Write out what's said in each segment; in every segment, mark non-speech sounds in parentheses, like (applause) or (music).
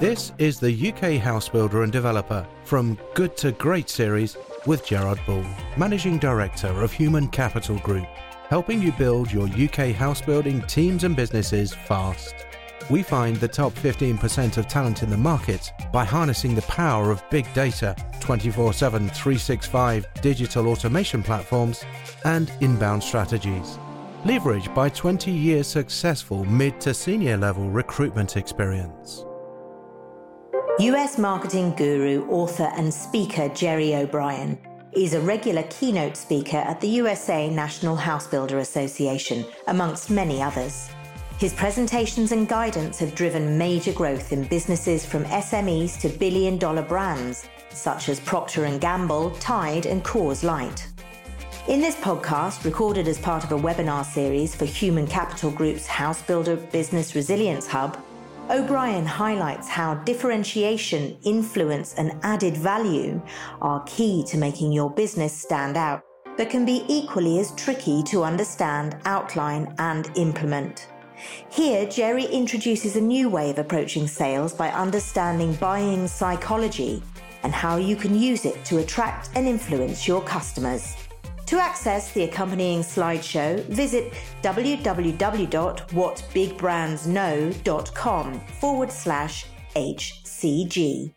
This is the UK house builder and developer from Good to Great series with Gerard Bull, Managing Director of Human Capital Group, helping you build your UK house building teams and businesses fast. We find the top 15% of talent in the market by harnessing the power of big data, 24 7, 365 digital automation platforms, and inbound strategies. Leveraged by 20 years successful mid to senior level recruitment experience. US marketing guru, author, and speaker Gerry O'Brion is a regular keynote speaker at the USA National House Builder Association, amongst many others. His presentations and guidance have driven major growth in businesses from SMEs to billion dollar brands such as Procter & Gamble, Tide, and Coors Light. In this podcast, recorded as part of a webinar series for Human Capital Group's House Builder Business Resilience Hub, O'Brion highlights how differentiation, influence, and added value are key to making your business stand out, but can be equally as tricky to understand, outline, and implement. Here, Gerry introduces a new way of approaching sales by understanding buying psychology and how you can use it to attract and influence your customers. To access the accompanying slideshow, visit www.whatbigbrandsknow.com forward slash HCG.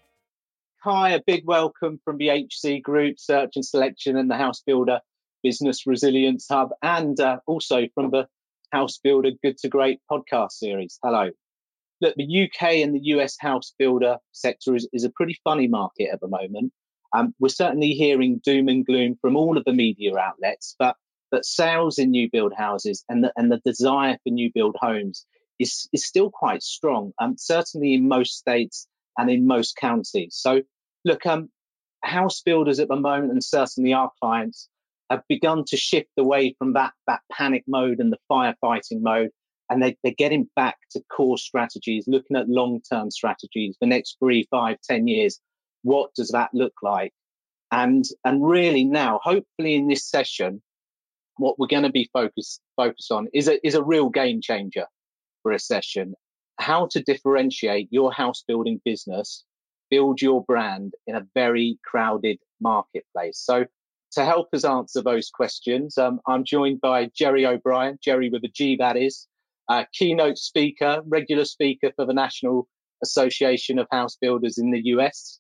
Hi, a big welcome from the HC Group Search and Selection and the House Builder Business Resilience Hub, and uh, also from the House Builder Good to Great podcast series. Hello. Look, the UK and the US house builder sector is, is a pretty funny market at the moment. Um, we're certainly hearing doom and gloom from all of the media outlets, but but sales in new build houses and the, and the desire for new build homes is, is still quite strong, um, certainly in most states and in most counties. So, look, um, house builders at the moment, and certainly our clients, have begun to shift away from that, that panic mode and the firefighting mode. And they, they're getting back to core strategies, looking at long term strategies, for the next three, five, ten years what does that look like? And, and really now, hopefully in this session, what we're going to be focused, focused on is a, is a real game changer for a session. How to differentiate your house building business, build your brand in a very crowded marketplace. So to help us answer those questions, um, I'm joined by Gerry O'Brion, Gerry with a G that is, keynote speaker, regular speaker for the National Association of House Builders in the US.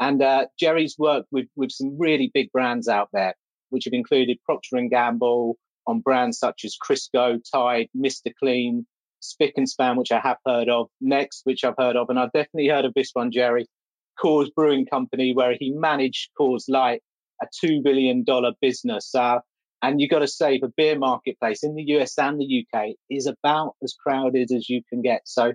And uh, Gerry's worked with, with some really big brands out there, which have included Procter and Gamble on brands such as Crisco, Tide, Mr. Clean, Spic and Span, which I have heard of, Next, which I've heard of, and I've definitely heard of this one, Gerry, Coors Brewing Company, where he managed Coors Light, a $2 billion business. Uh, and you've got to say the beer marketplace in the US and the UK is about as crowded as you can get. So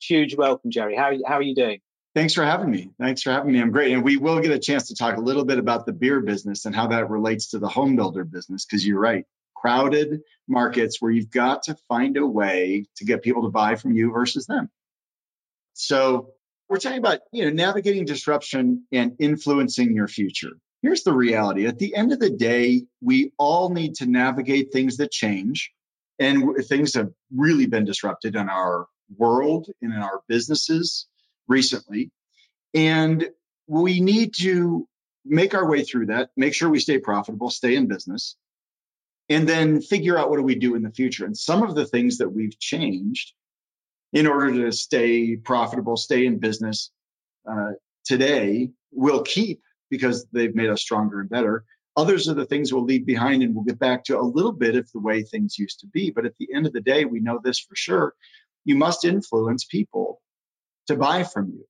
huge welcome, Jerry. How, how are you doing? Thanks for having me. Thanks for having me. I'm great. And we will get a chance to talk a little bit about the beer business and how that relates to the home builder business, because you're right. Crowded markets where you've got to find a way to get people to buy from you versus them. So we're talking about, you know, navigating disruption and influencing your future. Here's the reality. At the end of the day, we all need to navigate things that change and things have really been disrupted in our world and in our businesses recently. And we need to make our way through that, make sure we stay profitable, stay in business, and then figure out what do we do in the future. And some of the things that we've changed in order to stay profitable, stay in business uh, today will keep because they've made us stronger and better. Others are the things we'll leave behind and we'll get back to a little bit of the way things used to be. But at the end of the day, we know this for sure. You must influence people to buy from you.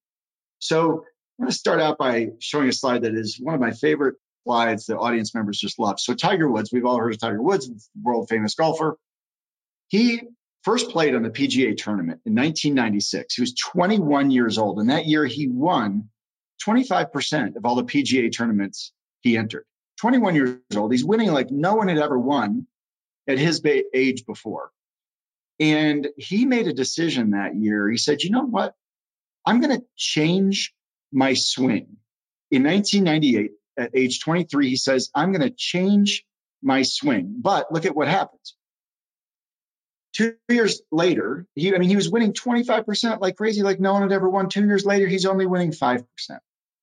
So I'm going to start out by showing a slide that is one of my favorite slides that audience members just love. So Tiger Woods, we've all heard of Tiger Woods, world famous golfer. He first played on the PGA tournament in 1996. He was 21 years old. And that year he won 25% of all the PGA tournaments he entered. 21 years old. He's winning like no one had ever won at his age before. And he made a decision that year. He said, you know what? I'm going to change my swing. In 1998, at age 23, he says, I'm going to change my swing. But look at what happens. Two years later, he, I mean, he was winning 25% like crazy, like no one had ever won. Two years later, he's only winning 5%.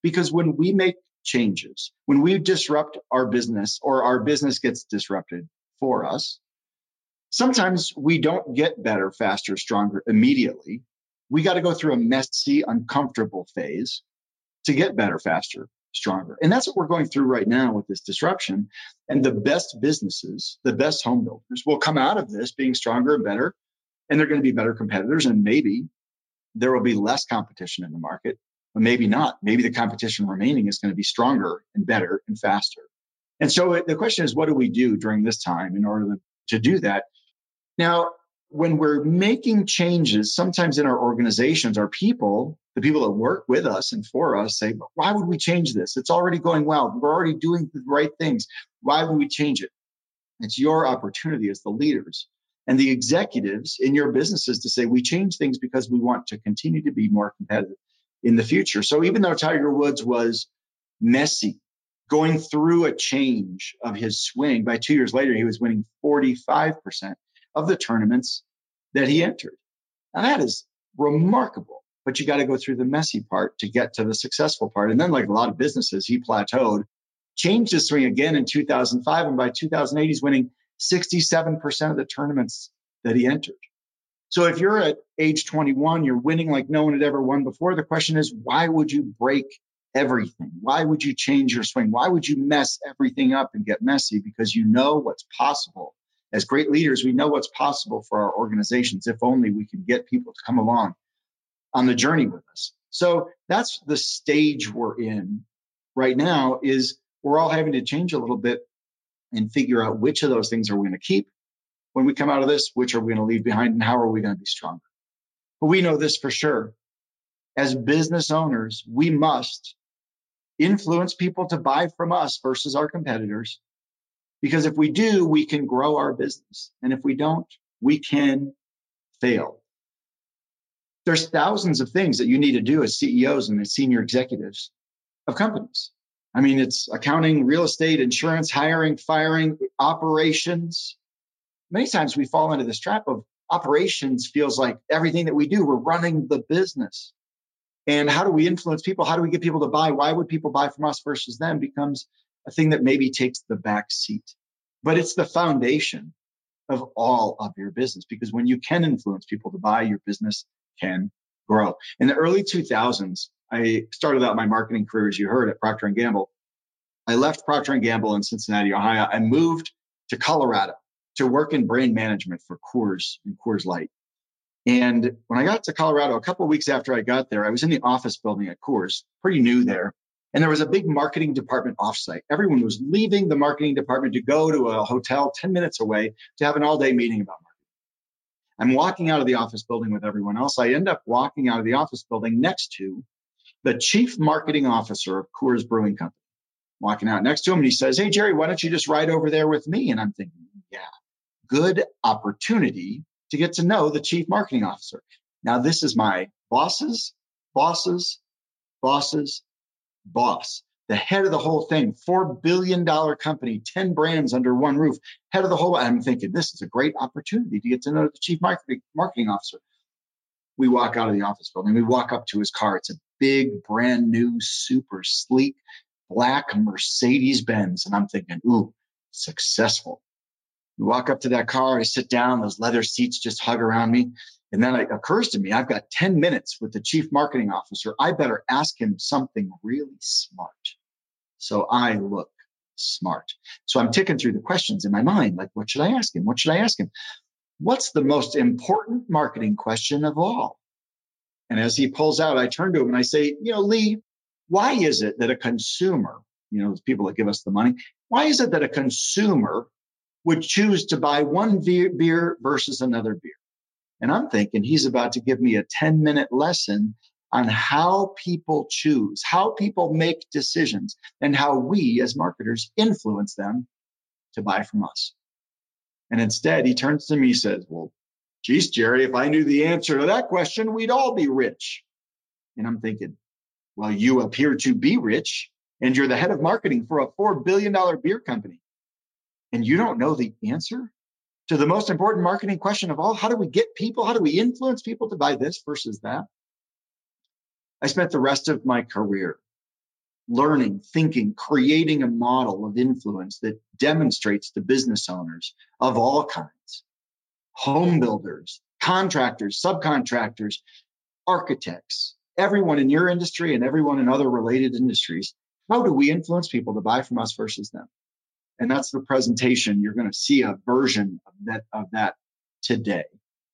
Because when we make changes, when we disrupt our business or our business gets disrupted for us, sometimes we don't get better, faster, stronger immediately. We got to go through a messy, uncomfortable phase to get better, faster, stronger. And that's what we're going through right now with this disruption. And the best businesses, the best home builders will come out of this being stronger and better. And they're going to be better competitors. And maybe there will be less competition in the market, but maybe not. Maybe the competition remaining is going to be stronger and better and faster. And so uh, the question is, what do we do during this time in order to do that? Now, when we're making changes, sometimes in our organizations, our people, the people that work with us and for us say, why would we change this? It's already going well. We're already doing the right things. Why would we change it? It's your opportunity as the leaders and the executives in your businesses to say, we change things because we want to continue to be more competitive in the future. So even though Tiger Woods was messy, going through a change of his swing, by two years later, he was winning 45% of the tournaments that he entered. Now that is remarkable, but you got to go through the messy part to get to the successful part. And then, like a lot of businesses, he plateaued, changed his swing again in 2005. And by 2008, he's winning 67% of the tournaments that he entered. So if you're at age 21, you're winning like no one had ever won before. The question is, why would you break everything? Why would you change your swing? Why would you mess everything up and get messy? Because you know what's possible as great leaders, we know what's possible for our organizations if only we can get people to come along on the journey with us. So that's the stage we're in right now is we're all having to change a little bit and figure out which of those things are we going to keep when we come out of this, which are we going to leave behind and how are we going to be stronger. But we know this for sure. As business owners, we must influence people to buy from us versus our competitors because if we do, we can grow our business. And if we don't, we can fail. There's thousands of things that you need to do as CEOs and as senior executives of companies. I mean, it's accounting, real estate, insurance, hiring, firing, operations. Many times we fall into this trap of operations feels like everything that we do, we're running the business. And how do we influence people? How do we get people to buy? Why would people buy from us versus them becomes a thing that maybe takes the back seat. But it's the foundation of all of your business because when you can influence people to buy, your business can grow. In the early 2000s, I started out my marketing career, as you heard, at Procter and Gamble. I left Procter and Gamble in Cincinnati, Ohio. I moved to Colorado to work in brand management for Coors and Coors Light. And when I got to Colorado, a couple weeks after I got there, I was in the office building at Coors, pretty new there. And there was a big marketing department offsite. Everyone was leaving the marketing department to go to a hotel 10 minutes away to have an all day meeting about marketing. I'm walking out of the office building with everyone else. I end up walking out of the office building next to the chief marketing officer of Coors Brewing Company. Walking out next to him, and he says, Hey, Gerry, why don't you just ride over there with me? And I'm thinking, Yeah, good opportunity to get to know the chief marketing officer. Now, this is my bosses, bosses, bosses, boss, the head of the whole thing, $4 billion company, 10 brands under one roof, head of the whole. I'm thinking, this is a great opportunity to get to know the chief marketing, officer. We walk out of the office building, we walk up to his car. It's a big, brand new, super sleek black Mercedes Benz. And I'm thinking, ooh, successful. We walk up to that car, I sit down, those leather seats just hug around me. And then it occurs to me, I've got 10 minutes with the chief marketing officer. I better ask him something really smart. So I look smart. So I'm ticking through the questions in my mind. Like, what should I ask him? What should I ask him? What's the most important marketing question of all? And as he pulls out, I turn to him and I say, you know, Lee, why is it that a consumer, you know, the people that give us the money, why is it that a consumer would choose to buy one beer versus another beer? And I'm thinking he's about to give me a 10 minute lesson on how people choose, how people make decisions, and how we as marketers influence them to buy from us. And instead, he turns to me and says, Well, geez, Gerry, if I knew the answer to that question, we'd all be rich. And I'm thinking, Well, you appear to be rich, and you're the head of marketing for a $4 billion beer company. And you don't know the answer? To the most important marketing question of all how do we get people? How do we influence people to buy this versus that? I spent the rest of my career learning, thinking, creating a model of influence that demonstrates to business owners of all kinds, home builders, contractors, subcontractors, architects, everyone in your industry and everyone in other related industries. How do we influence people to buy from us versus them? And that's the presentation. You're going to see a version of that, of that today.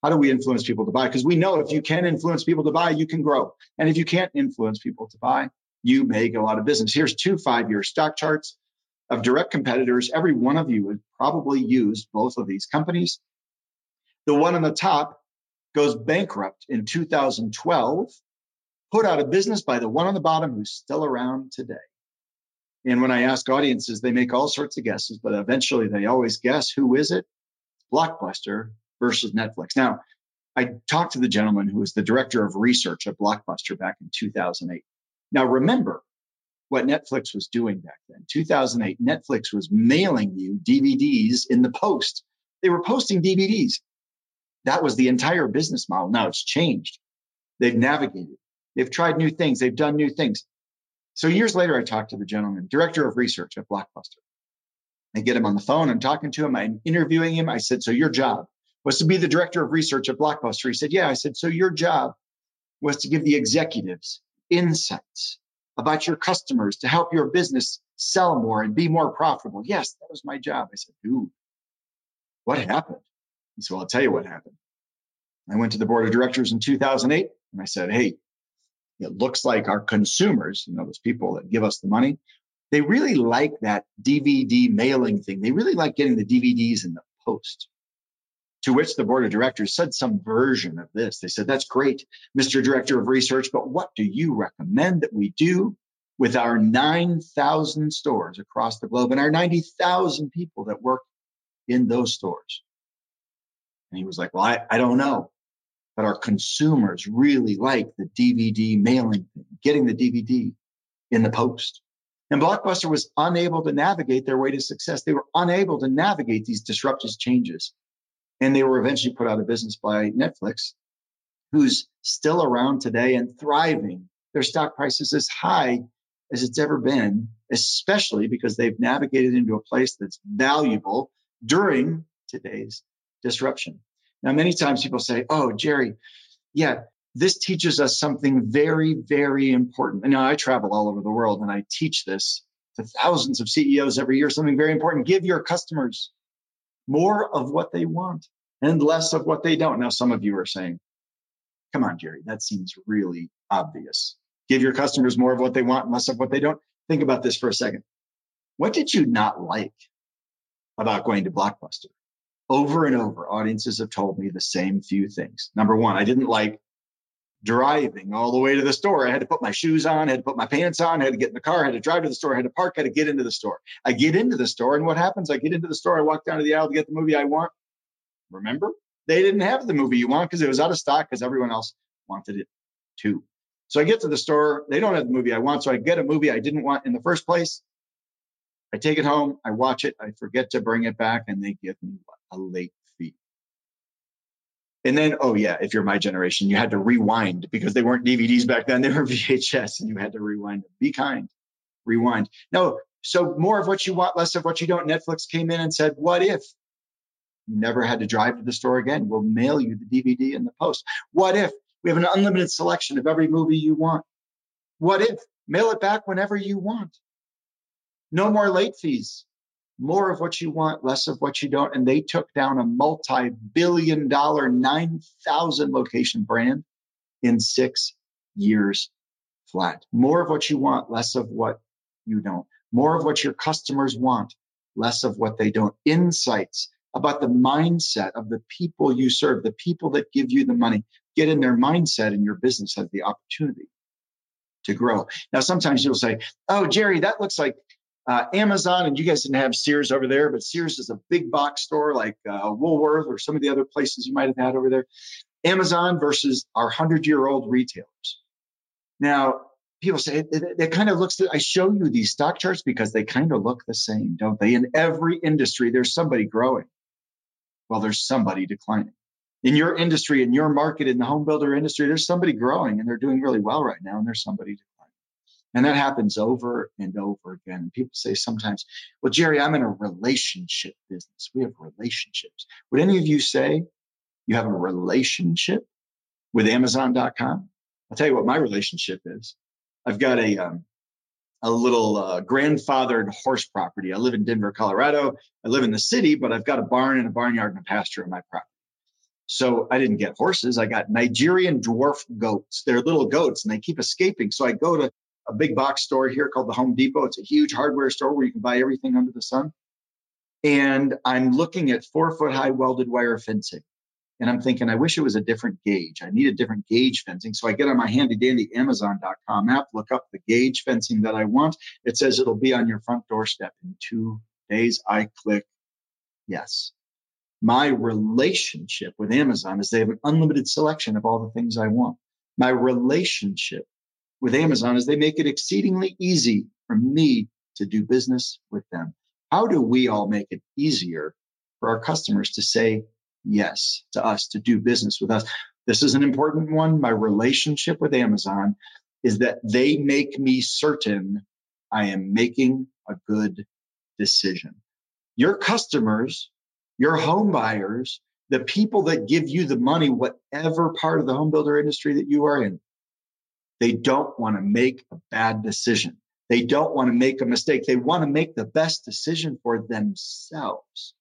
How do we influence people to buy? Because we know if you can influence people to buy, you can grow. And if you can't influence people to buy, you may go out of business. Here's two five year stock charts of direct competitors. Every one of you would probably use both of these companies. The one on the top goes bankrupt in 2012, put out of business by the one on the bottom who's still around today. And when I ask audiences, they make all sorts of guesses, but eventually they always guess who is it? Blockbuster versus Netflix. Now, I talked to the gentleman who was the director of research at Blockbuster back in 2008. Now, remember what Netflix was doing back then. 2008, Netflix was mailing you DVDs in the post. They were posting DVDs. That was the entire business model. Now it's changed. They've navigated. They've tried new things. They've done new things. So years later, I talked to the gentleman, director of research at Blockbuster. I get him on the phone. I'm talking to him. I'm interviewing him. I said, So your job was to be the director of research at Blockbuster. He said, Yeah. I said, So your job was to give the executives insights about your customers to help your business sell more and be more profitable. Yes, that was my job. I said, Dude, what happened? He said, Well, I'll tell you what happened. I went to the board of directors in 2008 and I said, Hey, it looks like our consumers, you know, those people that give us the money, they really like that DVD mailing thing. They really like getting the DVDs in the post. To which the board of directors said some version of this. They said, That's great, Mr. Director of Research, but what do you recommend that we do with our 9,000 stores across the globe and our 90,000 people that work in those stores? And he was like, Well, I, I don't know but our consumers really like the DVD mailing, getting the DVD in the post. And Blockbuster was unable to navigate their way to success. They were unable to navigate these disruptive changes. And they were eventually put out of business by Netflix, who's still around today and thriving. Their stock price is as high as it's ever been, especially because they've navigated into a place that's valuable during today's disruption. Now, many times people say, Oh, Gerry, yeah, this teaches us something very, very important. And now I travel all over the world and I teach this to thousands of CEOs every year, something very important. Give your customers more of what they want and less of what they don't. Now, some of you are saying, Come on, Gerry, that seems really obvious. Give your customers more of what they want and less of what they don't. Think about this for a second. What did you not like about going to Blockbuster? Over and over, audiences have told me the same few things. Number one, I didn't like driving all the way to the store. I had to put my shoes on, I had to put my pants on, I had to get in the car, I had to drive to the store, I had to park, I had to get into the store. I get into the store, and what happens? I get into the store, I walk down to the aisle to get the movie I want. Remember? They didn't have the movie you want because it was out of stock because everyone else wanted it too. So I get to the store, they don't have the movie I want, so I get a movie I didn't want in the first place. I take it home, I watch it, I forget to bring it back, and they give me a late fee. And then, oh yeah, if you're my generation, you had to rewind because they weren't DVDs back then; they were (laughs) VHS, and you had to rewind. Be kind, rewind. No, so more of what you want, less of what you don't. Netflix came in and said, "What if you never had to drive to the store again? We'll mail you the DVD in the post. What if we have an unlimited selection of every movie you want? What if mail it back whenever you want? No more late fees. More of what you want, less of what you don't. And they took down a multi billion dollar, 9,000 location brand in six years flat. More of what you want, less of what you don't. More of what your customers want, less of what they don't. Insights about the mindset of the people you serve, the people that give you the money. Get in their mindset and your business has the opportunity to grow. Now, sometimes you'll say, Oh, Gerry, that looks like uh, Amazon, and you guys didn't have Sears over there, but Sears is a big box store like uh, Woolworth or some of the other places you might have had over there. Amazon versus our 100 year old retailers. Now, people say it, it, it kind of looks, I show you these stock charts because they kind of look the same, don't they? In every industry, there's somebody growing. well, there's somebody declining. In your industry, in your market, in the home builder industry, there's somebody growing and they're doing really well right now, and there's somebody declining. And that happens over and over again. People say sometimes, well, Gerry, I'm in a relationship business. We have relationships. Would any of you say you have a relationship with Amazon.com? I'll tell you what my relationship is. I've got a um, a little uh, grandfathered horse property. I live in Denver, Colorado. I live in the city, but I've got a barn and a barnyard and a pasture on my property. So I didn't get horses. I got Nigerian dwarf goats. They're little goats and they keep escaping. So I go to a big box store here called the Home Depot. It's a huge hardware store where you can buy everything under the sun. And I'm looking at four foot high welded wire fencing. And I'm thinking, I wish it was a different gauge. I need a different gauge fencing. So I get on my handy dandy Amazon.com app, look up the gauge fencing that I want. It says it'll be on your front doorstep in two days. I click yes. My relationship with Amazon is they have an unlimited selection of all the things I want. My relationship with Amazon is they make it exceedingly easy for me to do business with them. How do we all make it easier for our customers to say yes to us to do business with us. This is an important one. My relationship with Amazon is that they make me certain I am making a good decision. Your customers, your home buyers, the people that give you the money, whatever part of the home builder industry that you are in, they don't want to make a bad decision. They don't want to make a mistake. They want to make the best decision for themselves.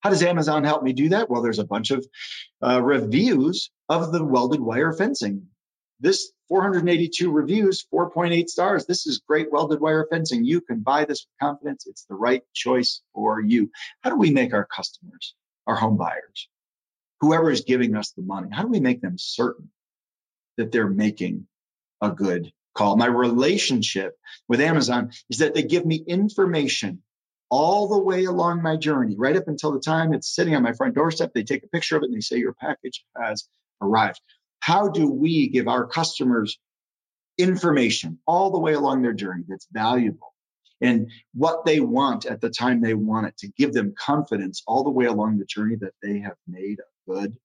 How does Amazon help me do that? Well, there's a bunch of uh, reviews of the welded wire fencing. This 482 reviews, 4.8 stars. This is great welded wire fencing. You can buy this with confidence. It's the right choice for you. How do we make our customers, our home buyers, whoever is giving us the money, how do we make them certain that they're making a good call? My relationship with Amazon is that they give me information all the way along my journey, right up until the time it's sitting on my front doorstep. They take a picture of it and they say, Your package has arrived. How do we give our customers information all the way along their journey that's valuable and what they want at the time they want it to give them confidence all the way along the journey that they have made a good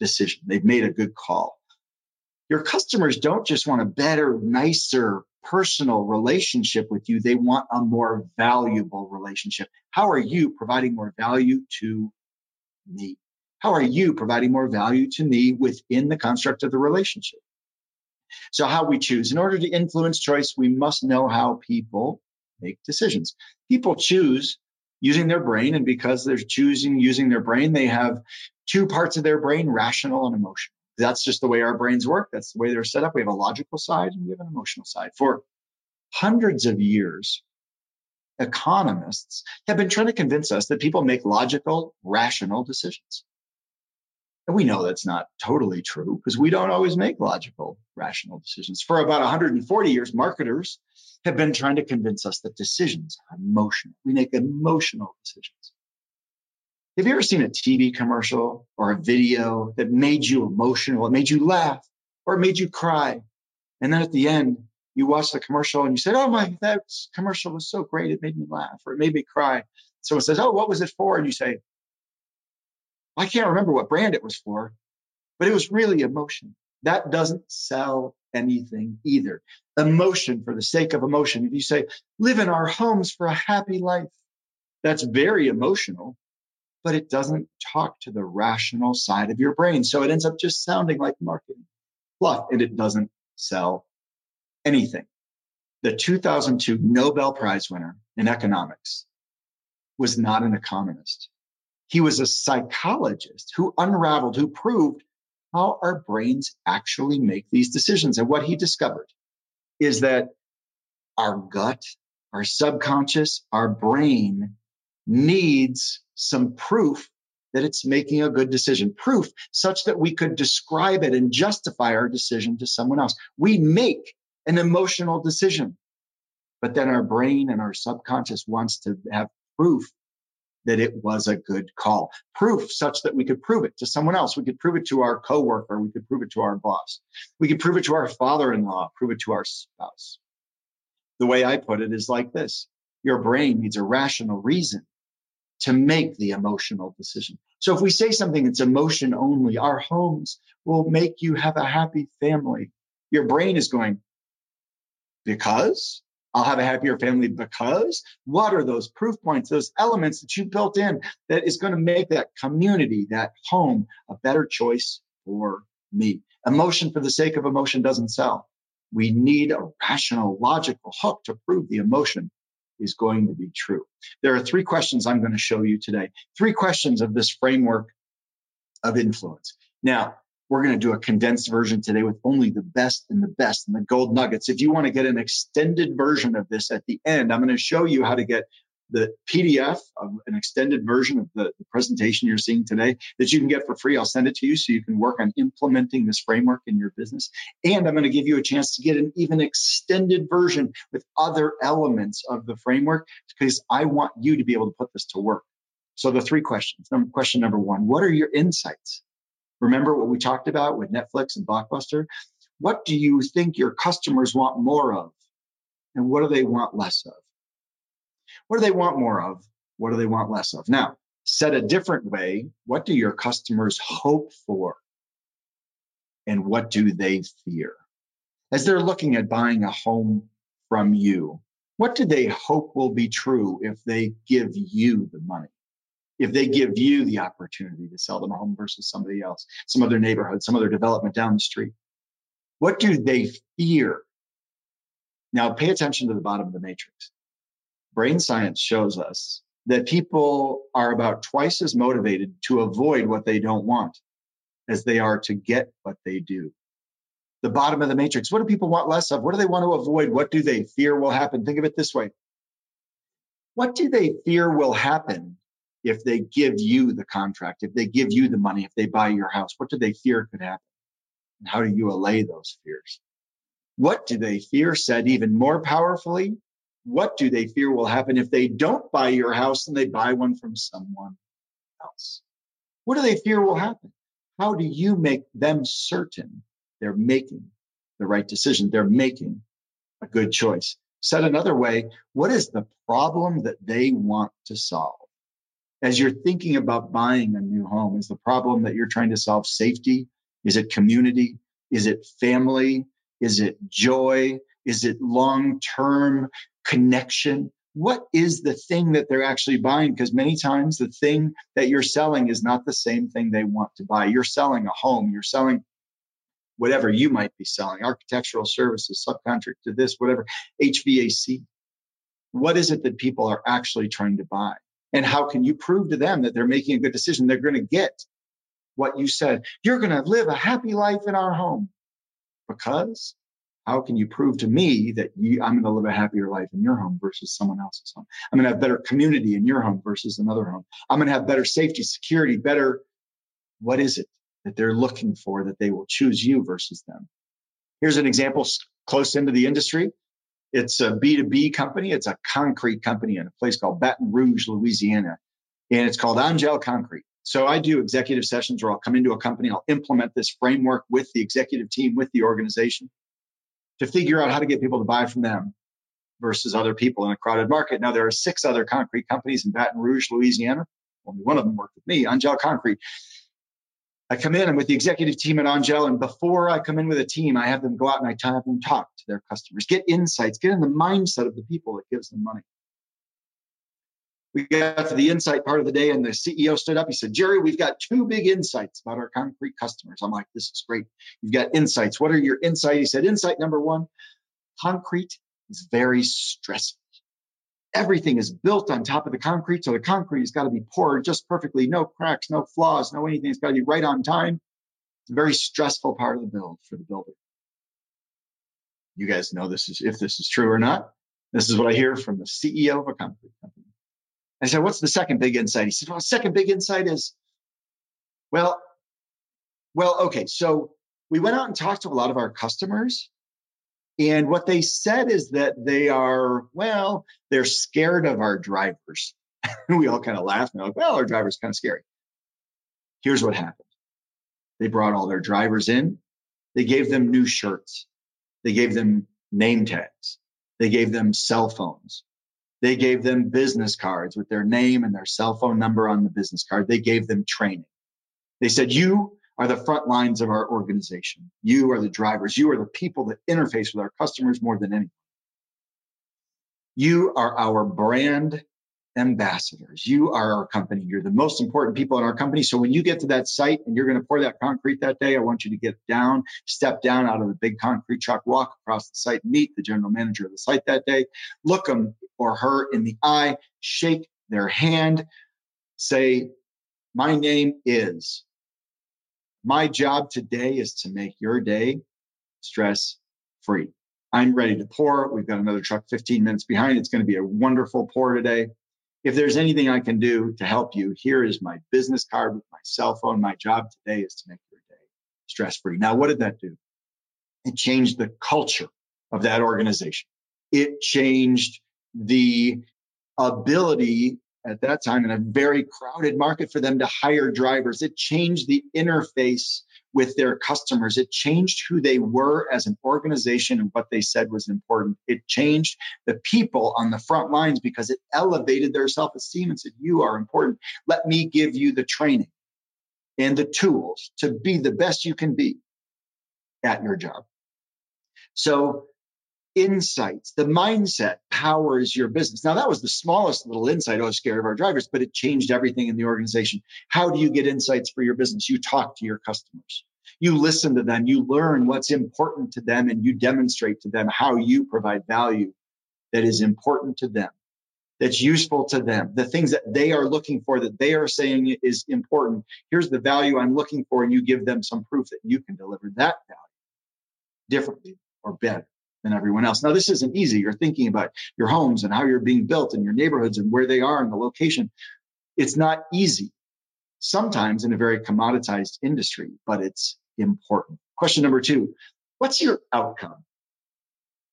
decision? They've made a good call. Your customers don't just want a better, nicer, personal relationship with you. They want a more valuable relationship. How are you providing more value to me? How are you providing more value to me within the construct of the relationship? So, how we choose. In order to influence choice, we must know how people make decisions. People choose using their brain, and because they're choosing using their brain, they have two parts of their brain rational and emotional that's just the way our brains work. That's the way they're set up. We have a logical side and we have an emotional side. For hundreds of years, economists have been trying to convince us that people make logical, rational decisions. And we know that's not totally true because we don't always make logical, rational decisions. For about 140 years, marketers have been trying to convince us that decisions are emotional. We make emotional decisions. Have you ever seen a TV commercial or a video that made you emotional? It made you laugh or it made you cry. And then at the end, you watch the commercial and you said, Oh my, that commercial was so great. It made me laugh or it made me cry. Someone says, Oh, what was it for? And you say, I can't remember what brand it was for, but it was really emotion. That doesn't sell anything either. Emotion for the sake of emotion. If you say, live in our homes for a happy life, that's very emotional but it doesn't talk to the rational side of your brain. So it ends up just sounding like marketing fluff and it doesn't sell anything. The 2002 Nobel Prize winner in economics was not an economist. He was a psychologist who unraveled, who proved how our brains actually make these decisions. And what he discovered is that our gut, our subconscious, our brain needs some proof that it's making a good decision, proof such that we could describe it and justify our decision to someone else. We make an emotional decision, but then our brain and our subconscious wants to have proof that it was a good call, proof such that we could prove it to someone else. We could prove it to our coworker. We could prove it to our boss. We could prove it to our father-in-law, prove it to our spouse. The way I put it is like this. Your brain needs a rational reason to make the emotional decision. So if we say something that's emotion only, our homes will make you have a happy family. Your brain is going, because I'll have a happier family because what are those proof points, those elements that you built in that is going to make that community, that home, a better choice for me? Emotion for the sake of emotion doesn't sell. We need a rational, logical hook to prove the emotion is going to be true. There are three questions I'm going to show you today. Three questions of this framework of influence. Now, we're going to do a condensed version today with only the best and the best and the gold nuggets. If you want to get an extended version of this at the end, I'm going to show you how to get the PDF of an extended version of the, the, presentation you're seeing today that you can get for free. I'll send it to you so you can work on implementing this framework in your business. And I'm going to give you a chance to get an even extended version with other elements of the framework because I want you to be able to put this to work. So the three questions. Number, question number one, what are your insights? Remember what we talked about with Netflix and Blockbuster? What do you think your customers want more of? And what do they want less of? What do they want more of? What do they want less of? Now, said a different way, what do your customers hope for? And what do they fear? As they're looking at buying a home from you, what do they hope will be true if they give you the money? if they give you the opportunity to sell them a home versus somebody else, some other neighborhood, some other development down the street? What do they fear? Now, pay attention to the bottom of the matrix. Brain science shows us that people are about twice as motivated to avoid what they don't want as they are to get what they do. The bottom of the matrix. What do people want less of? What do they want to avoid? What do they fear will happen? Think of it this way. What do they fear will happen if they give you the contract, if they give you the money, if they buy your house? What do they fear could happen? And how do you allay those fears? What do they fear said even more powerfully? What do they fear will happen if they don't buy your house and they buy one from someone else? What do they fear will happen? How do you make them certain they're making the right decision? They're making a good choice. Said another way, what is the problem that they want to solve? as you're thinking about buying a new home? Is the problem that you're trying to solve safety? Is it community? Is it family? Is it joy? Is it long term connection? What is the thing that they're actually buying? Because many times the thing that you're selling is not the same thing they want to buy. You're selling a home, you're selling whatever you might be selling, architectural services, subcontract to this, whatever, HVAC. What is it that people are actually trying to buy? And how can you prove to them that they're making a good decision? They're going to get what you said. You're going to live a happy life in our home. Because how can you prove to me that you, I'm going to live a happier life in your home versus someone else's home? I'm going to have better community in your home versus another home. I'm going to have better safety, security, better. What is it that they're looking for that they will choose you versus them? Here's an example close into the industry. It's a B2B company. It's a concrete company in a place called Baton Rouge, Louisiana. And it's called Angel Concrete. So I do executive sessions where I'll come into a company, I'll implement this framework with the executive team, with the organization to figure out how to get people to buy from them versus other people in a crowded market. Now, there are six other concrete companies in Baton Rouge, Louisiana. Only one of them worked with me, Angel Concrete. I come in, I'm with the executive team at Angel, and before I come in with a team, I have them go out and I have them talk to their customers, get insights, get in the mindset of the people that gives them money. We got to the insight part of the day, and the CEO stood up. He said, Gerry, we've got two big insights about our concrete customers. I'm like, this is great. You've got insights. What are your insights? He said, insight number one concrete is very stressful everything is built on top of the concrete. So the concrete has got to be poured just perfectly, no cracks, no flaws, no anything. It's got to be right on time. It's a very stressful part of the build for the builder. You guys know this is if this is true or not. This is what I hear from the CEO of a concrete company. I said, What's the second big insight? He said, Well, second big insight is, well, well, okay. So we went out and talked to a lot of our customers and what they said is that they are, well, they're scared of our drivers. (laughs) we all kind of laughed and like, well, our driver's kind of scary. Here's what happened. They brought all their drivers in. They gave them new shirts. They gave them name tags. They gave them cell phones. They gave them business cards with their name and their cell phone number on the business card. They gave them training. They said, You are the front lines of our organization. You are the drivers. You are the people that interface with our customers more than anyone. You are our brand ambassadors. You are our company. You're the most important people in our company. So when you get to that site and you're going to pour that concrete that day, I want you to get down, step down out of the big concrete truck, walk across the site, meet the general manager of the site that day, look him or her in the eye, shake their hand, say, My name is. My job today is to make your day stress free. I'm ready to pour. We've got another truck 15 minutes behind. It's going to be a wonderful pour today. If there's anything I can do to help you, here is my business card with my cell phone. My job today is to make your day stress free. Now, what did that do? It changed the culture of that organization. It changed the ability at that time in a very crowded market for them to hire drivers. It changed the interface with their customers. It changed who they were as an organization and what they said was important. It changed the people on the front lines because it elevated their self esteem and said, You are important. Let me give you the training and the tools to be the best you can be at your job. So insights. The mindset powers your business. Now, that was the smallest little insight. I was scared of our drivers, but it changed everything in the organization. How do you get insights for your business? You talk to your customers. You listen to them. You learn what's important to them and you demonstrate to them how you provide value that is important to them, that's useful to them, the things that they are looking for that they are saying is important. Here's the value I'm looking for. And you give them some proof that you can deliver that value differently or better than everyone else. Now, this isn't easy. You're thinking about your homes and how you're being built and your neighborhoods and where they are and the location. It's not easy, sometimes in a very commoditized industry, but it's important. Question number two What's your outcome?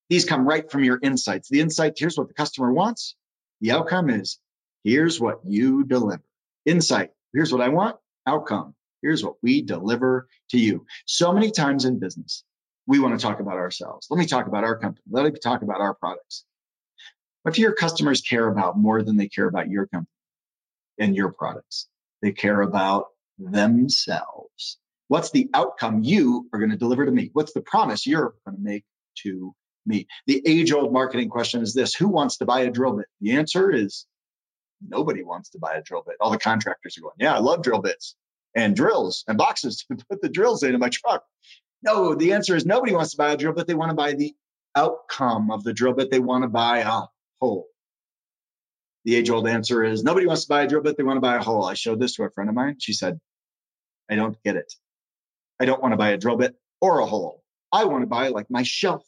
These come right from your insights. The insight here's what the customer wants. The outcome is here's what you deliver. Insight here's what I want. Outcome here's what we deliver to you. So many times in business, we want to talk about ourselves. Let me talk about our company. Let me talk about our products. What do your customers care about more than they care about your company and your products? They care about themselves. What's the outcome you are going to deliver to me? What's the promise you're going to make to me? The age old marketing question is this Who wants to buy a drill bit? The answer is nobody wants to buy a drill bit. All the contractors are going, Yeah, I love drill bits and drills and boxes to (laughs) put the drills in in my truck. No, the answer is nobody wants to buy a drill bit. They want to buy the outcome of the drill bit. They want to buy a hole. The age old answer is nobody wants to buy a drill bit. They want to buy a hole. I showed this to a friend of mine. She said, I don't get it. I don't want to buy a drill bit or a hole. I want to buy like my shelf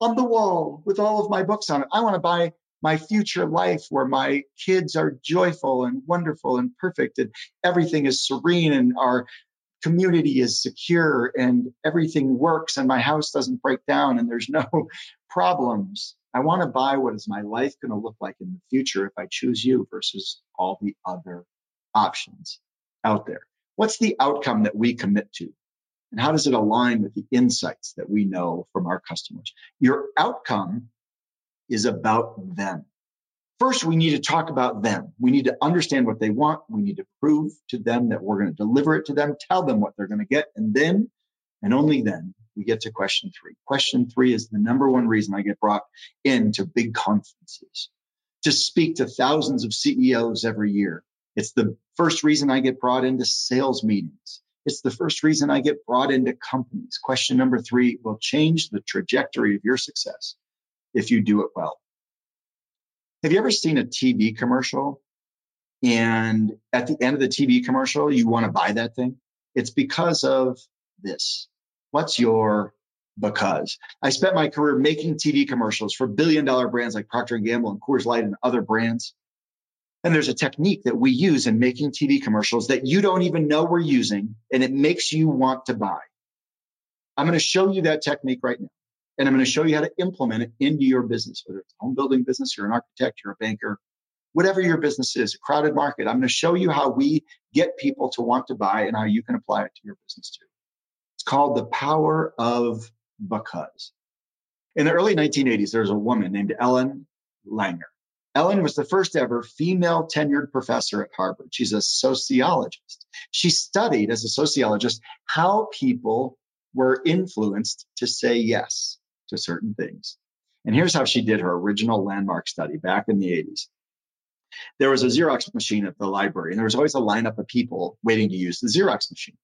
on the wall with all of my books on it. I want to buy my future life where my kids are joyful and wonderful and perfect and everything is serene and our community is secure and everything works and my house doesn't break down and there's no (laughs) problems. I want to buy what is my life going to look like in the future if I choose you versus all the other options out there. What's the outcome that we commit to? And how does it align with the insights that we know from our customers? Your outcome is about them. First, we need to talk about them. We need to understand what they want. We need to prove to them that we're going to deliver it to them, tell them what they're going to get. And then, and only then, we get to question three. Question three is the number one reason I get brought into big conferences to speak to thousands of CEOs every year. It's the first reason I get brought into sales meetings. It's the first reason I get brought into companies. Question number three will change the trajectory of your success if you do it well. Have you ever seen a TV commercial and at the end of the TV commercial, you want to buy that thing? It's because of this. What's your because? I spent my career making TV commercials for billion dollar brands like Procter & Gamble and Coors Light and other brands. And there's a technique that we use in making TV commercials that you don't even know we're using, and it makes you want to buy. I'm going to show you that technique right now. And I'm going to show you how to implement it into your business, whether it's a home building business, you're an architect, you're a banker, whatever your business is, a crowded market. I'm going to show you how we get people to want to buy and how you can apply it to your business too. It's called the power of because. In the early 1980s, there was a woman named Ellen Langer. Ellen was the first ever female tenured professor at Harvard. She's a sociologist. She studied as a sociologist how people were influenced to say yes to certain things. And here's how she did her original landmark study back in the 80s. There was a Xerox machine at the library, and there was always a lineup of people waiting to use the Xerox machine.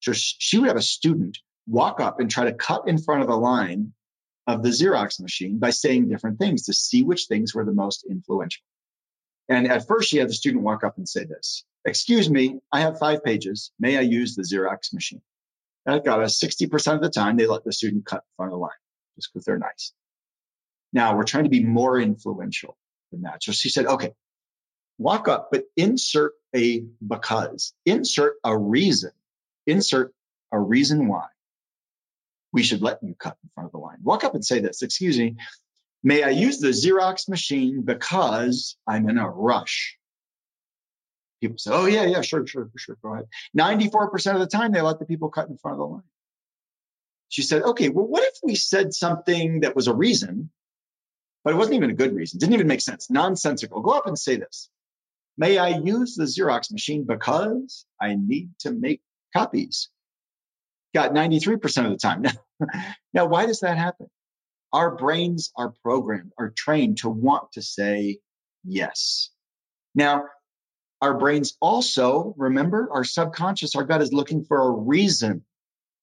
So she would have a student walk up and try to cut in front of the line of the Xerox machine by saying different things to see which things were the most influential. And at first, she had the student walk up and say this Excuse me, I have five pages. May I use the Xerox machine? That got us 60% of the time, they let the student cut in front of the line just because they're nice. Now we're trying to be more influential than that. So she said, okay, walk up, but insert a because, insert a reason, insert a reason why we should let you cut in front of the line. Walk up and say this, excuse me, may I use the Xerox machine because I'm in a rush? People say, oh, yeah, yeah, sure, sure, sure, go ahead. 94% of the time, they let the people cut in front of the line. She said, okay, well, what if we said something that was a reason, but it wasn't even a good reason, didn't even make sense, nonsensical? Go up and say this. May I use the Xerox machine because I need to make copies? got 93% of the time. (laughs) now, why does that happen? Our brains are programmed, are trained to want to say yes. Now, our brains also, remember, our subconscious, our gut is looking for a reason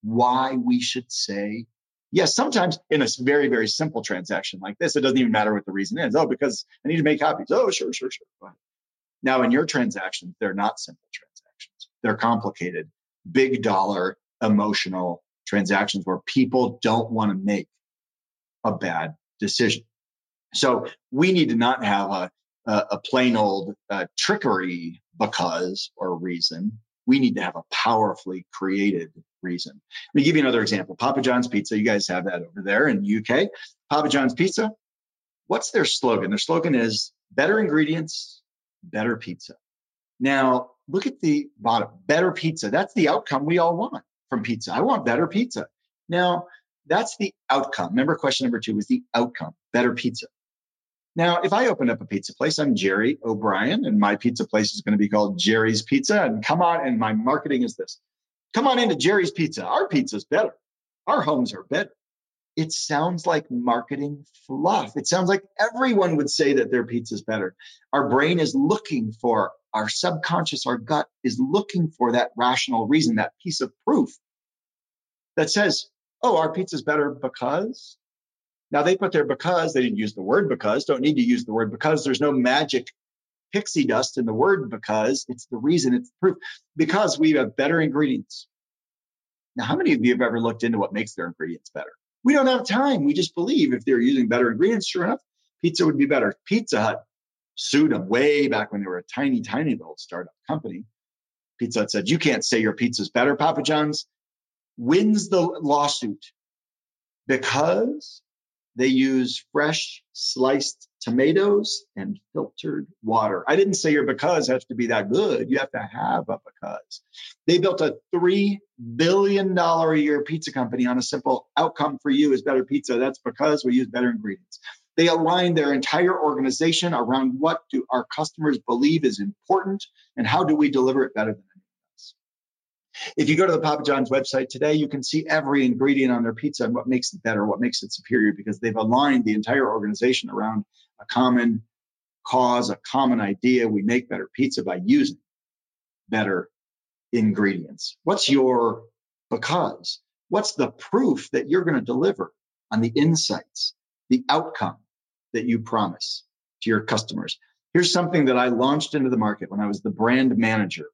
why we should say yes. Sometimes in a very, very simple transaction like this, it doesn't even matter what the reason is. Oh, because I need to make copies. Oh, sure, sure, sure. Now, in your transactions, they're not simple transactions. They're complicated, big dollar, emotional transactions where people don't want to make a bad decision. So we need to not have a, a, a plain old uh, trickery because or reason. We need to have a powerfully created reason. Let me give you another example. Papa John's Pizza. You guys have that over there in the UK. Papa John's Pizza. What's their slogan? Their slogan is better ingredients, better pizza. Now, look at the bottom better pizza. That's the outcome we all want from pizza. I want better pizza. Now, that's the outcome. Remember, question number two was the outcome better pizza. Now, if I open up a pizza place, I'm Gerry O'Brion, and my pizza place is going to be called Gerry's Pizza. And come on, and my marketing is this come on into Gerry's Pizza. Our pizza's better. Our homes are better. It sounds like marketing fluff. It sounds like everyone would say that their pizza's better. Our brain is looking for our subconscious, our gut is looking for that rational reason, that piece of proof that says, oh, our pizza's better because. Now they put there because, they didn't use the word because, don't need to use the word because. There's no magic pixie dust in the word because. It's the reason, it's the proof. Because we have better ingredients. Now, how many of you have ever looked into what makes their ingredients better? We don't have time. We just believe if they're using better ingredients, sure enough, pizza would be better. Pizza Hut sued them way back when they were a tiny, tiny little startup company. Pizza Hut said, You can't say your pizza's better, Papa John's. Wins the lawsuit because they use fresh sliced tomatoes and filtered water. I didn't say your because has to be that good. You have to have a because. They built a $3 billion a year pizza company on a simple outcome for you is better pizza. That's because we use better ingredients. They align their entire organization around what do our customers believe is important and how do we deliver it better than anyone else. If you go to the Papa John's website today, you can see every ingredient on their pizza and what makes it better, what makes it superior, because they've aligned the entire organization around a common cause, a common idea. We make better pizza by using better ingredients. What's your because? What's the proof that you're going to deliver on the insights, the outcome, that you promise to your customers. Here's something that I launched into the market when I was the brand manager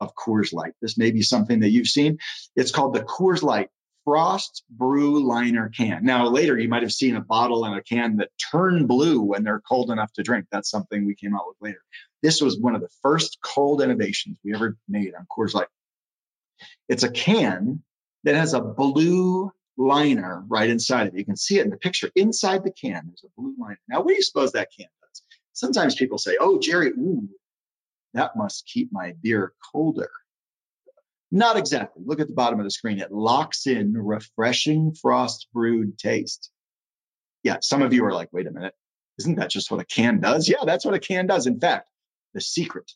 of Coors Light. This may be something that you've seen. It's called the Coors Light Frost Brew Liner can. Now, later you might have seen a bottle and a can that turn blue when they're cold enough to drink. That's something we came out with later. This was one of the first cold innovations we ever made on Coors Light. It's a can that has a blue liner right inside of it. You can see it in the picture. Inside the can, there's a blue liner. Now, what do you suppose that can does? Sometimes people say, oh, Gerry, ooh, that must keep my beer colder. Not exactly. Look at the bottom of the screen. It locks in refreshing frost brewed taste. Yeah, some of you are like, wait a minute. Isn't that just what a can does? Yeah, that's what a can does. In fact, the secret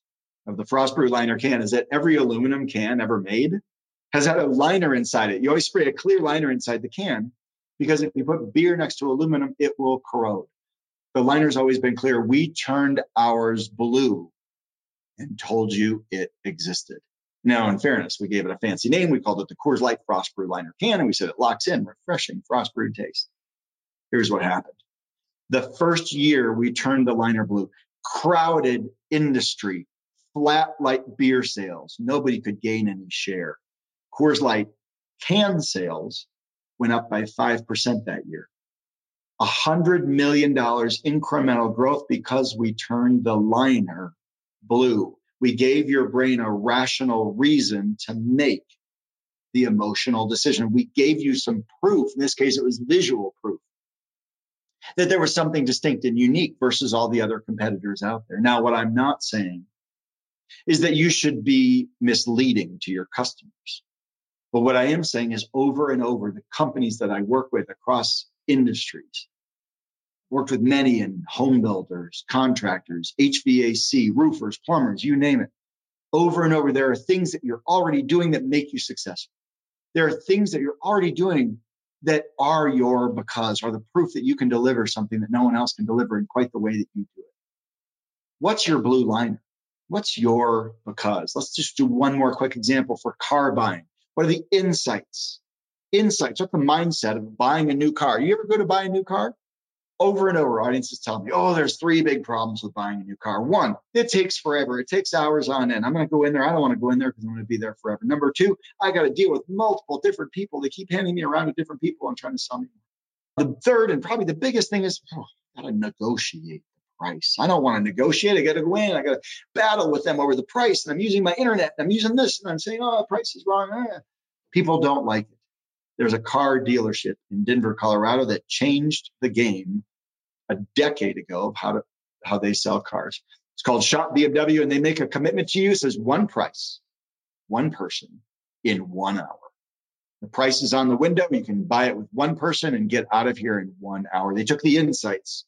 of the frost brew liner can is that every aluminum can ever made has had a liner inside it. You always spray a clear liner inside the can because if you put beer next to aluminum, it will corrode. The liner's always been clear. We turned ours blue and told you it existed. Now, in fairness, we gave it a fancy name. We called it the Coors Light Frost Brew Liner Can, and we said it locks in refreshing frost brewed taste. Here's what happened. The first year we turned the liner blue, crowded industry, flat light beer sales. Nobody could gain any share. Coors Light can sales went up by 5% that year. A hundred million dollars incremental growth because we turned the liner blue. We gave your brain a rational reason to make the emotional decision. We gave you some proof. In this case, it was visual proof that there was something distinct and unique versus all the other competitors out there. Now, what I'm not saying is that you should be misleading to your customers. But what I am saying is over and over, the companies that I work with across industries, worked with many in home builders, contractors, HVAC, roofers, plumbers, you name it. Over and over, there are things that you're already doing that make you successful. There are things that you're already doing that are your because, are the proof that you can deliver something that no one else can deliver in quite the way that you do it. What's your blue liner? What's your because? Let's just do one more quick example for car buying. What are the insights? Insights. What's the mindset of buying a new car? You ever go to buy a new car? Over and over, audiences tell me, oh, there's three big problems with buying a new car. One, it takes forever. It takes hours on end. I'm going to go in there. I don't want to go in there because I'm going to be there forever. Number two, I got to deal with multiple different people. They keep handing me around to different people and trying to sell me. The third and probably the biggest thing is, oh, I got to negotiate the price. I don't want to negotiate. I got to go in. I got to battle with them over the price. And I'm using my internet. And I'm using this. And I'm saying, oh, the price is wrong. Eh. People don't like it. There's a car dealership in Denver, Colorado that changed the game a decade ago of how to how they sell cars. It's called Schomp BMW, and they make a commitment to you. Says one price, one person in one hour. The price is on the window. You can buy it with one person and get out of here in one hour. They took the insights,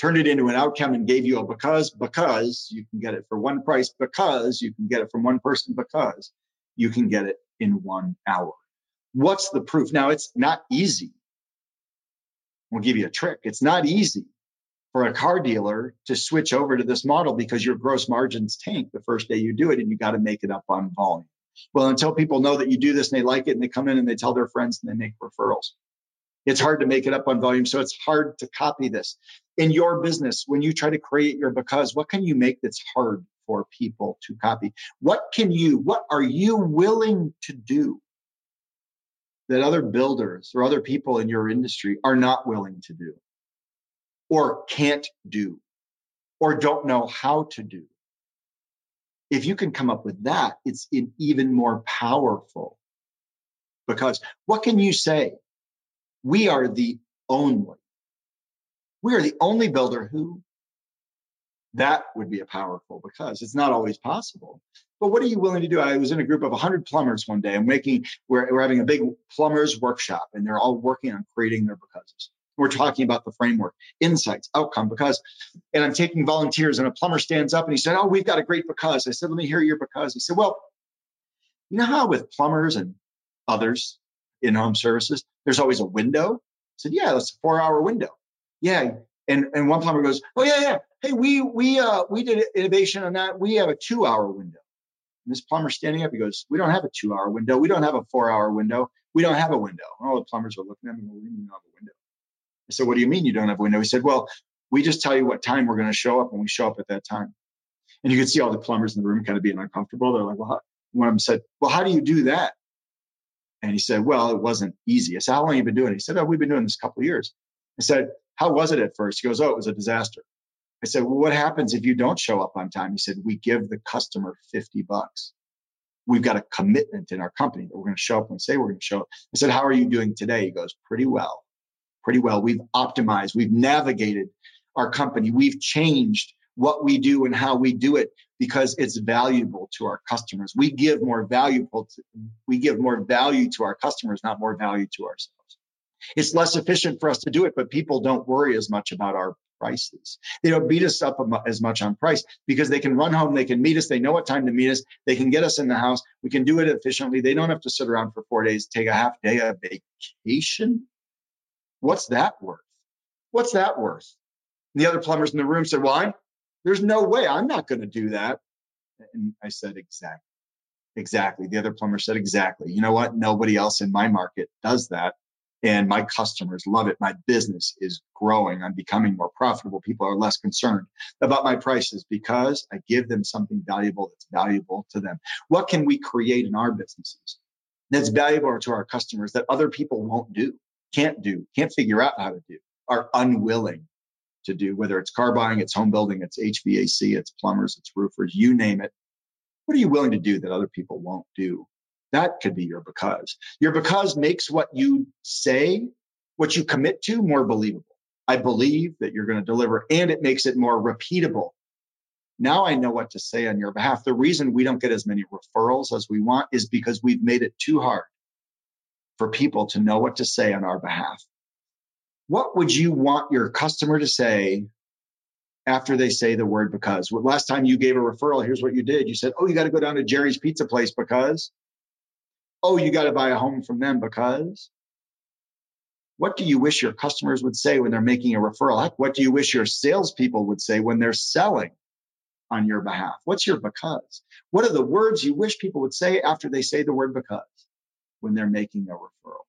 turned it into an outcome, and gave you a because, because you can get it for one price, because you can get it from one person, because you can get it in one hour. What's the proof? Now, it's not easy We'll give you a trick. It's not easy for a car dealer to switch over to this model because your gross margins tank the first day you do it and you got to make it up on volume. Well, until people know that you do this and they like it and they come in and they tell their friends and they make referrals. It's hard to make it up on volume. So it's hard to copy this. In your business, when you try to create your because, what can you make that's hard for people to copy? What can you, what are you willing to do that other builders or other people in your industry are not willing to do or can't do or don't know how to do. If you can come up with that, it's even more powerful. Because what can you say? We are the only, we are the only builder who that would be a powerful because it's not always possible. But what are you willing to do? I was in a group of 100 plumbers one day. I'm making, we're, we're having a big plumbers workshop, and they're all working on creating their becauses. We're talking about the framework, insights, outcome, because, and I'm taking volunteers, and a plumber stands up and he said, Oh, we've got a great because. I said, Let me hear your because. He said, Well, you know how with plumbers and others in home services, there's always a window? I said, Yeah, that's a four hour window. Yeah. And, and one plumber goes, Oh, yeah, yeah hey, we we uh we did innovation on that. We have a two hour window. And this plumber standing up, he goes, We don't have a two hour window. We don't have a four hour window. We don't have a window. And all the plumbers were looking at me, we don't have a window. I said, What do you mean you don't have a window? He said, Well, we just tell you what time we're going to show up and we show up at that time. And you could see all the plumbers in the room kind of being uncomfortable. They're like, Well, how? one of them said, Well, how do you do that? And he said, Well, it wasn't easy. I said, How long have you been doing it? He said, Oh, we've been doing this a couple of years. I said, How was it at first? He goes, Oh, it was a disaster. I said, well, what happens if you don't show up on time? He said, we give the customer 50 bucks. We've got a commitment in our company that we're going to show up and say we're going to show up. I said, how are you doing today? He goes, pretty well, pretty well. We've optimized, we've navigated our company. We've changed what we do and how we do it because it's valuable to our customers. We give more valuable to, we give more value to our customers, not more value to ourselves. It's less efficient for us to do it, but people don't worry as much about our prices. They don't beat us up as much on price because they can run home, they can meet us, they know what time to meet us, they can get us in the house, we can do it efficiently. They don't have to sit around for four days, take a half day of vacation. What's that worth? What's that worth? And the other plumbers in the room said, Well, I'm, there's no way I'm not going to do that. And I said, Exactly. Exactly. The other plumber said, Exactly. You know what? Nobody else in my market does that and my customers love it. My business is growing. I'm becoming more profitable. People are less concerned about my prices because I give them something valuable that's valuable to them. What can we create in our businesses that's valuable to our customers that other people won't do, can't do, can't figure out how to do, are unwilling to do, whether it's car buying, it's home building, it's HVAC, it's plumbers, it's roofers, you name it. What are you willing to do that other people won't do? That could be your because. Your because makes what you say, what you commit to, more believable. I believe that you're going to deliver, and it makes it more repeatable. Now I know what to say on your behalf. The reason we don't get as many referrals as we want is because we've made it too hard for people to know what to say on our behalf. What would you want your customer to say after they say the word because? Last time you gave a referral, here's what you did. You said, Oh, you got to go down to Gerry's Pizza Place because oh, you got to buy a home from them because what do you wish your customers would say when they're making a referral? What do you wish your salespeople would say when they're selling on your behalf? What's your because? What are the words you wish people would say after they say the word because when they're making a referral?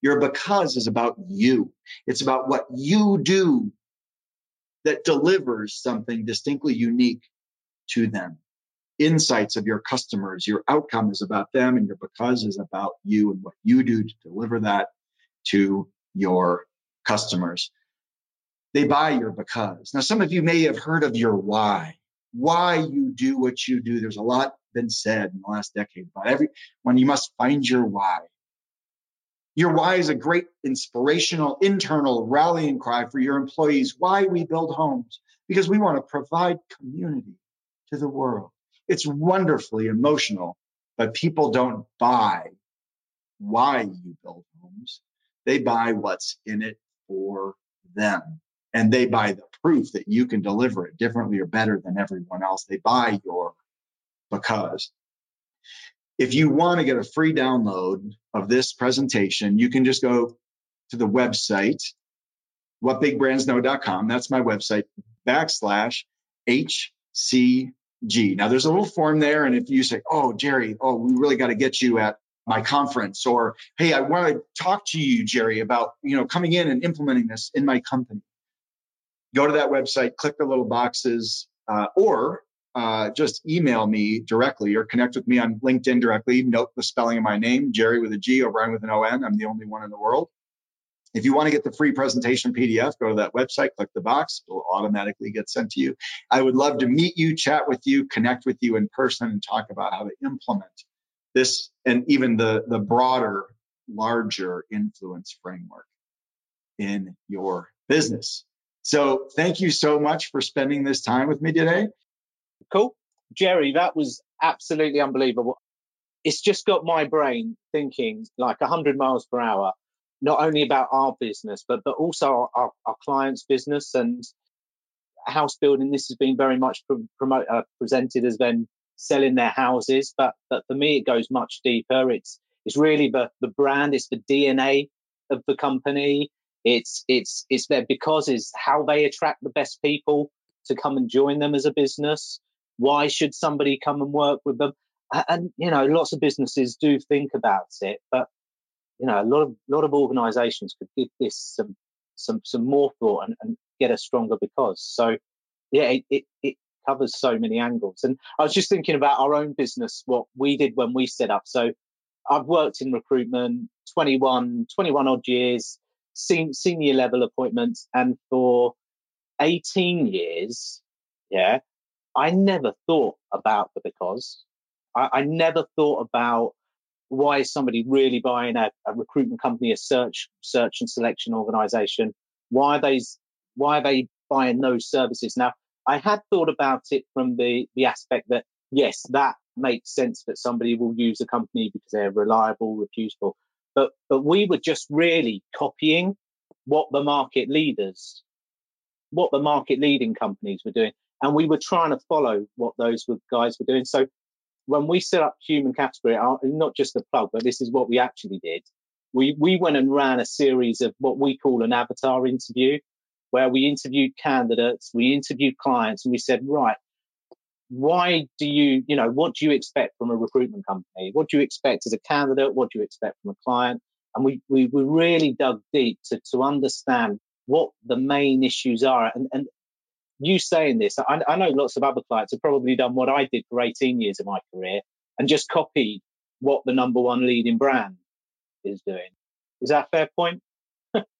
Your because is about you. It's about what you do that delivers something distinctly unique to them insights of your customers. Your outcome is about them, and your because is about you and what you do to deliver that to your customers. They buy your because. Now, some of you may have heard of your why, why you do what you do. There's a lot been said in the last decade about every when you must find your why. Your why is a great inspirational internal rallying cry for your employees. Why we build homes because we want to provide community to the world. It's wonderfully emotional, but people don't buy why you build homes. They buy what's in it for them. And they buy the proof that you can deliver it differently or better than everyone else. They buy your because. If you want to get a free download of this presentation, you can just go to the website, whatbigbrandsknow.com. That's my website, backslash HC G. Now there's a little form there. And if you say, oh, Gerry, oh, we really got to get you at my conference or, hey, I want to talk to you, Gerry, about, you know, coming in and implementing this in my company. Go to that website, click the little boxes, uh, or uh, just email me directly or connect with me on LinkedIn directly. Note the spelling of my name, Gerry with a G, O'Brion with an O N. I'm the only one in the world. If you want to get the free presentation PDF, go to that website, click the box, it will automatically get sent to you. I would love to meet you, chat with you, connect with you in person, and talk about how to implement this and even the, the broader, larger influence framework in your business. So thank you so much for spending this time with me today. Cool. Gerry, that was absolutely unbelievable. It's just got my brain thinking like 100 miles per hour not only about our business, but but also our, our, clients' business and house building. This has been very much promote, uh, presented as them selling their houses, but but for me, it goes much deeper. It's it's really the the brand, it's the DNA of the company. It's it's it's their because is how they attract the best people to come and join them as a business. Why should somebody come and work with them? And you know, lots of businesses do think about it, but you know, a lot of lot of organisations could give this some some some more thought and, and get a stronger because. So, yeah, it, it, it covers so many angles. And I was just thinking about our own business, what we did when we set up. So, I've worked in recruitment 21 21 odd years, seen senior level appointments, and for 18 years, yeah, I never thought about the because. I, I never thought about why is somebody really buying a, a recruitment company, a search search and selection organization? Why are they why are they buying those services? Now, I had thought about it from the the aspect that yes, that makes sense that somebody will use a company because they're reliable, reputable. but but we were just really copying what the market leaders, what the market leading companies were doing, and we were trying to follow what those guys were doing. So when we set up Human Capital Group, uh, not just a plug, but this is what we actually did. We we went and ran a series of what we call an avatar interview, where we interviewed candidates, we interviewed clients, and we said, right, why do you, you know, what do you expect from a recruitment company? What do you expect as a candidate? What do you expect from a client? And we, we, we really dug deep to, to understand what the main issues are. And, and you saying this, I, I know lots of other clients have probably done what I did for 18 years of my career and just copied what the number one leading brand is doing. Is that a fair point?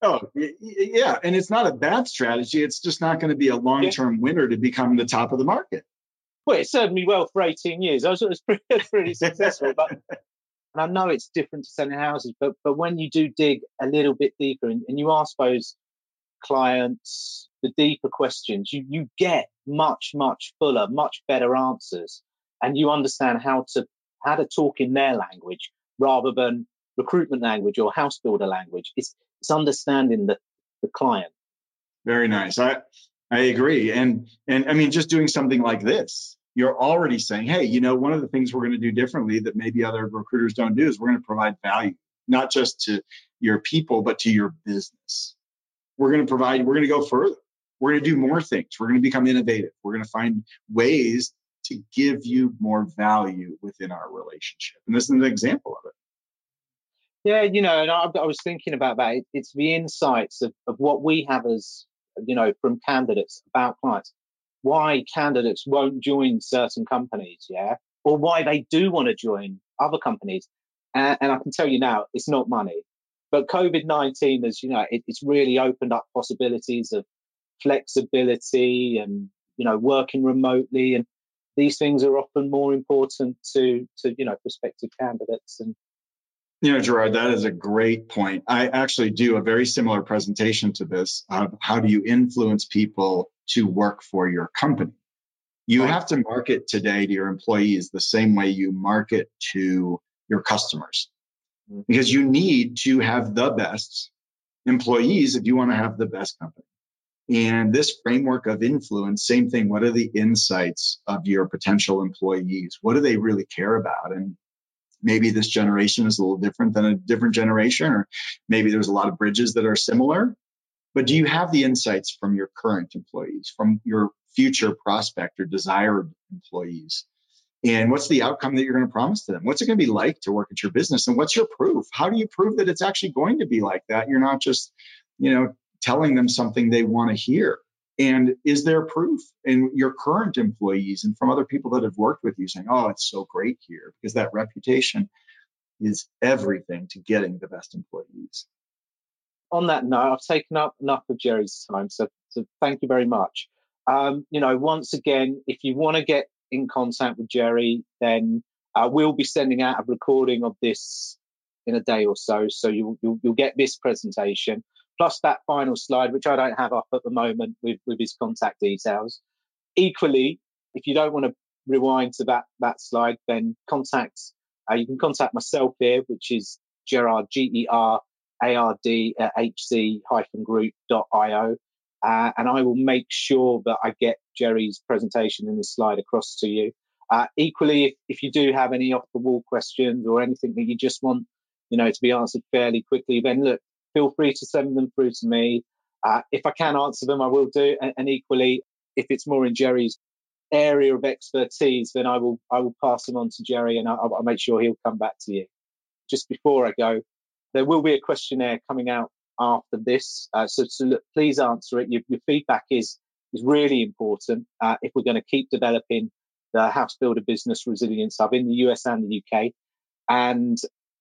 oh, yeah. And it's not a bad strategy. It's just not going to be a long term yeah. winner to become the top of the market well, it served me well for 18 years. I was, was pretty, (laughs) pretty successful, but (laughs) and I know it's different to selling houses, but but when you do dig a little bit deeper and, and you ask those clients the deeper questions, you you get much much fuller, much better answers, and you understand how to how to talk in their language rather than recruitment language or house builder language. It's it's understanding the the client. Very nice. I I agree. And and I mean just doing something like this, you're already saying, hey, you know, one of the things we're going to do differently that maybe other recruiters don't do is we're going to provide value, not just to your people, but to your business. We're going to provide, we're going to go further. We're going to do more things. We're going to become innovative. We're going to find ways to give you more value within our relationship. And this is an example of it. Yeah, you know, and I, I was thinking about that. It's the insights of, of what we have as you know, from candidates about clients, why candidates won't join certain companies, yeah, or why they do want to join other companies. And, and I can tell you now, it's not money. But COVID 19 has, you know, it, it's really opened up possibilities of flexibility and, you know, working remotely. And these things are often more important to, to you know, prospective candidates and you know, Gerard, that is a great point. I actually do a very similar presentation to this of how do you influence people to work for your company. You have to market today to your employees the same way you market to your customers. Because you need to have the best employees if you want to have the best company. And this framework of influence, same thing. What are the insights of your potential employees? What do they really care about? And maybe this generation is a little different than a different generation, or maybe there's a lot of bridges that are similar. But do you have the insights from your current employees, from your future prospect or desired employees? And what's the outcome that you're going to promise to them? What's it going to be like to work at your business? And what's your proof? How do you prove that it's actually going to be like that? You're not just, you know, telling them something they want to hear. And is there proof in your current employees and from other people that have worked with you saying, oh, it's so great here? Because that reputation is everything to getting the best employees. On that note, I've taken up enough of Gerry's time, so, so thank you very much. Um, you know, once again, if you want to get in contact with Gerry, then uh, we'll be sending out a recording of this in a day or so. So you'll, you'll, you'll get this presentation plus that final slide, which I don't have up at the moment with, with his contact details. Equally, if you don't want to rewind to that, that slide, then contact, uh, you can contact myself here, which is Gerard, G-E-R-A-R-D at hc-group.io. Uh, and I will make sure that I get Gerry's presentation in this slide across to you. Uh, equally, if, if you do have any off the wall questions or anything that you just want, you know, to be answered fairly quickly, then look, feel free to send them through to me. Uh, if I can answer them, I will do. And, and, equally, if it's more in Gerry's area of expertise, then I will I will pass them on to Gerry, and I'll, I'll make sure he'll come back to you. Just before I go, there will be a questionnaire coming out after this, uh, so, so look, please answer it. Your, your, feedback is is really important uh, if we're going to keep developing the House Builder Business Resilience Hub in the US and the UK. And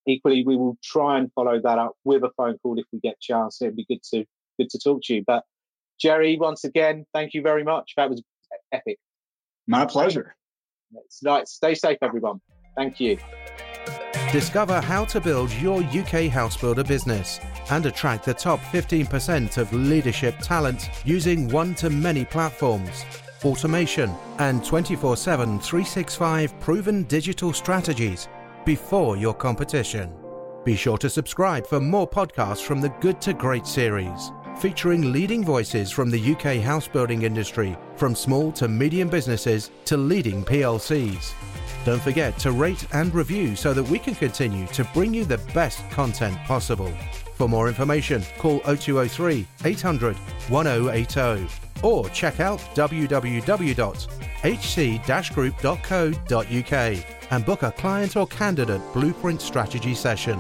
equally, we will try and follow that up with a phone call if we get a chance. It'd be good to good to talk to you. But Gerry, once again, thank you very much. That was epic. My pleasure. It's right. Stay safe, everyone. Thank you. Discover how to build your UK house builder business and attract the top 15% of leadership talent using one to many platforms, automation, and 24 7 365 proven digital strategies before your competition. Be sure to subscribe for more podcasts from the Good to Great series, featuring leading voices from the UK house building industry, from small to medium businesses to leading PLCs. Don't forget to rate and review so that we can continue to bring you the best content possible. For more information, call 0203 800 1080 or check out www.hc-group.co.uk and book a client or candidate blueprint strategy session.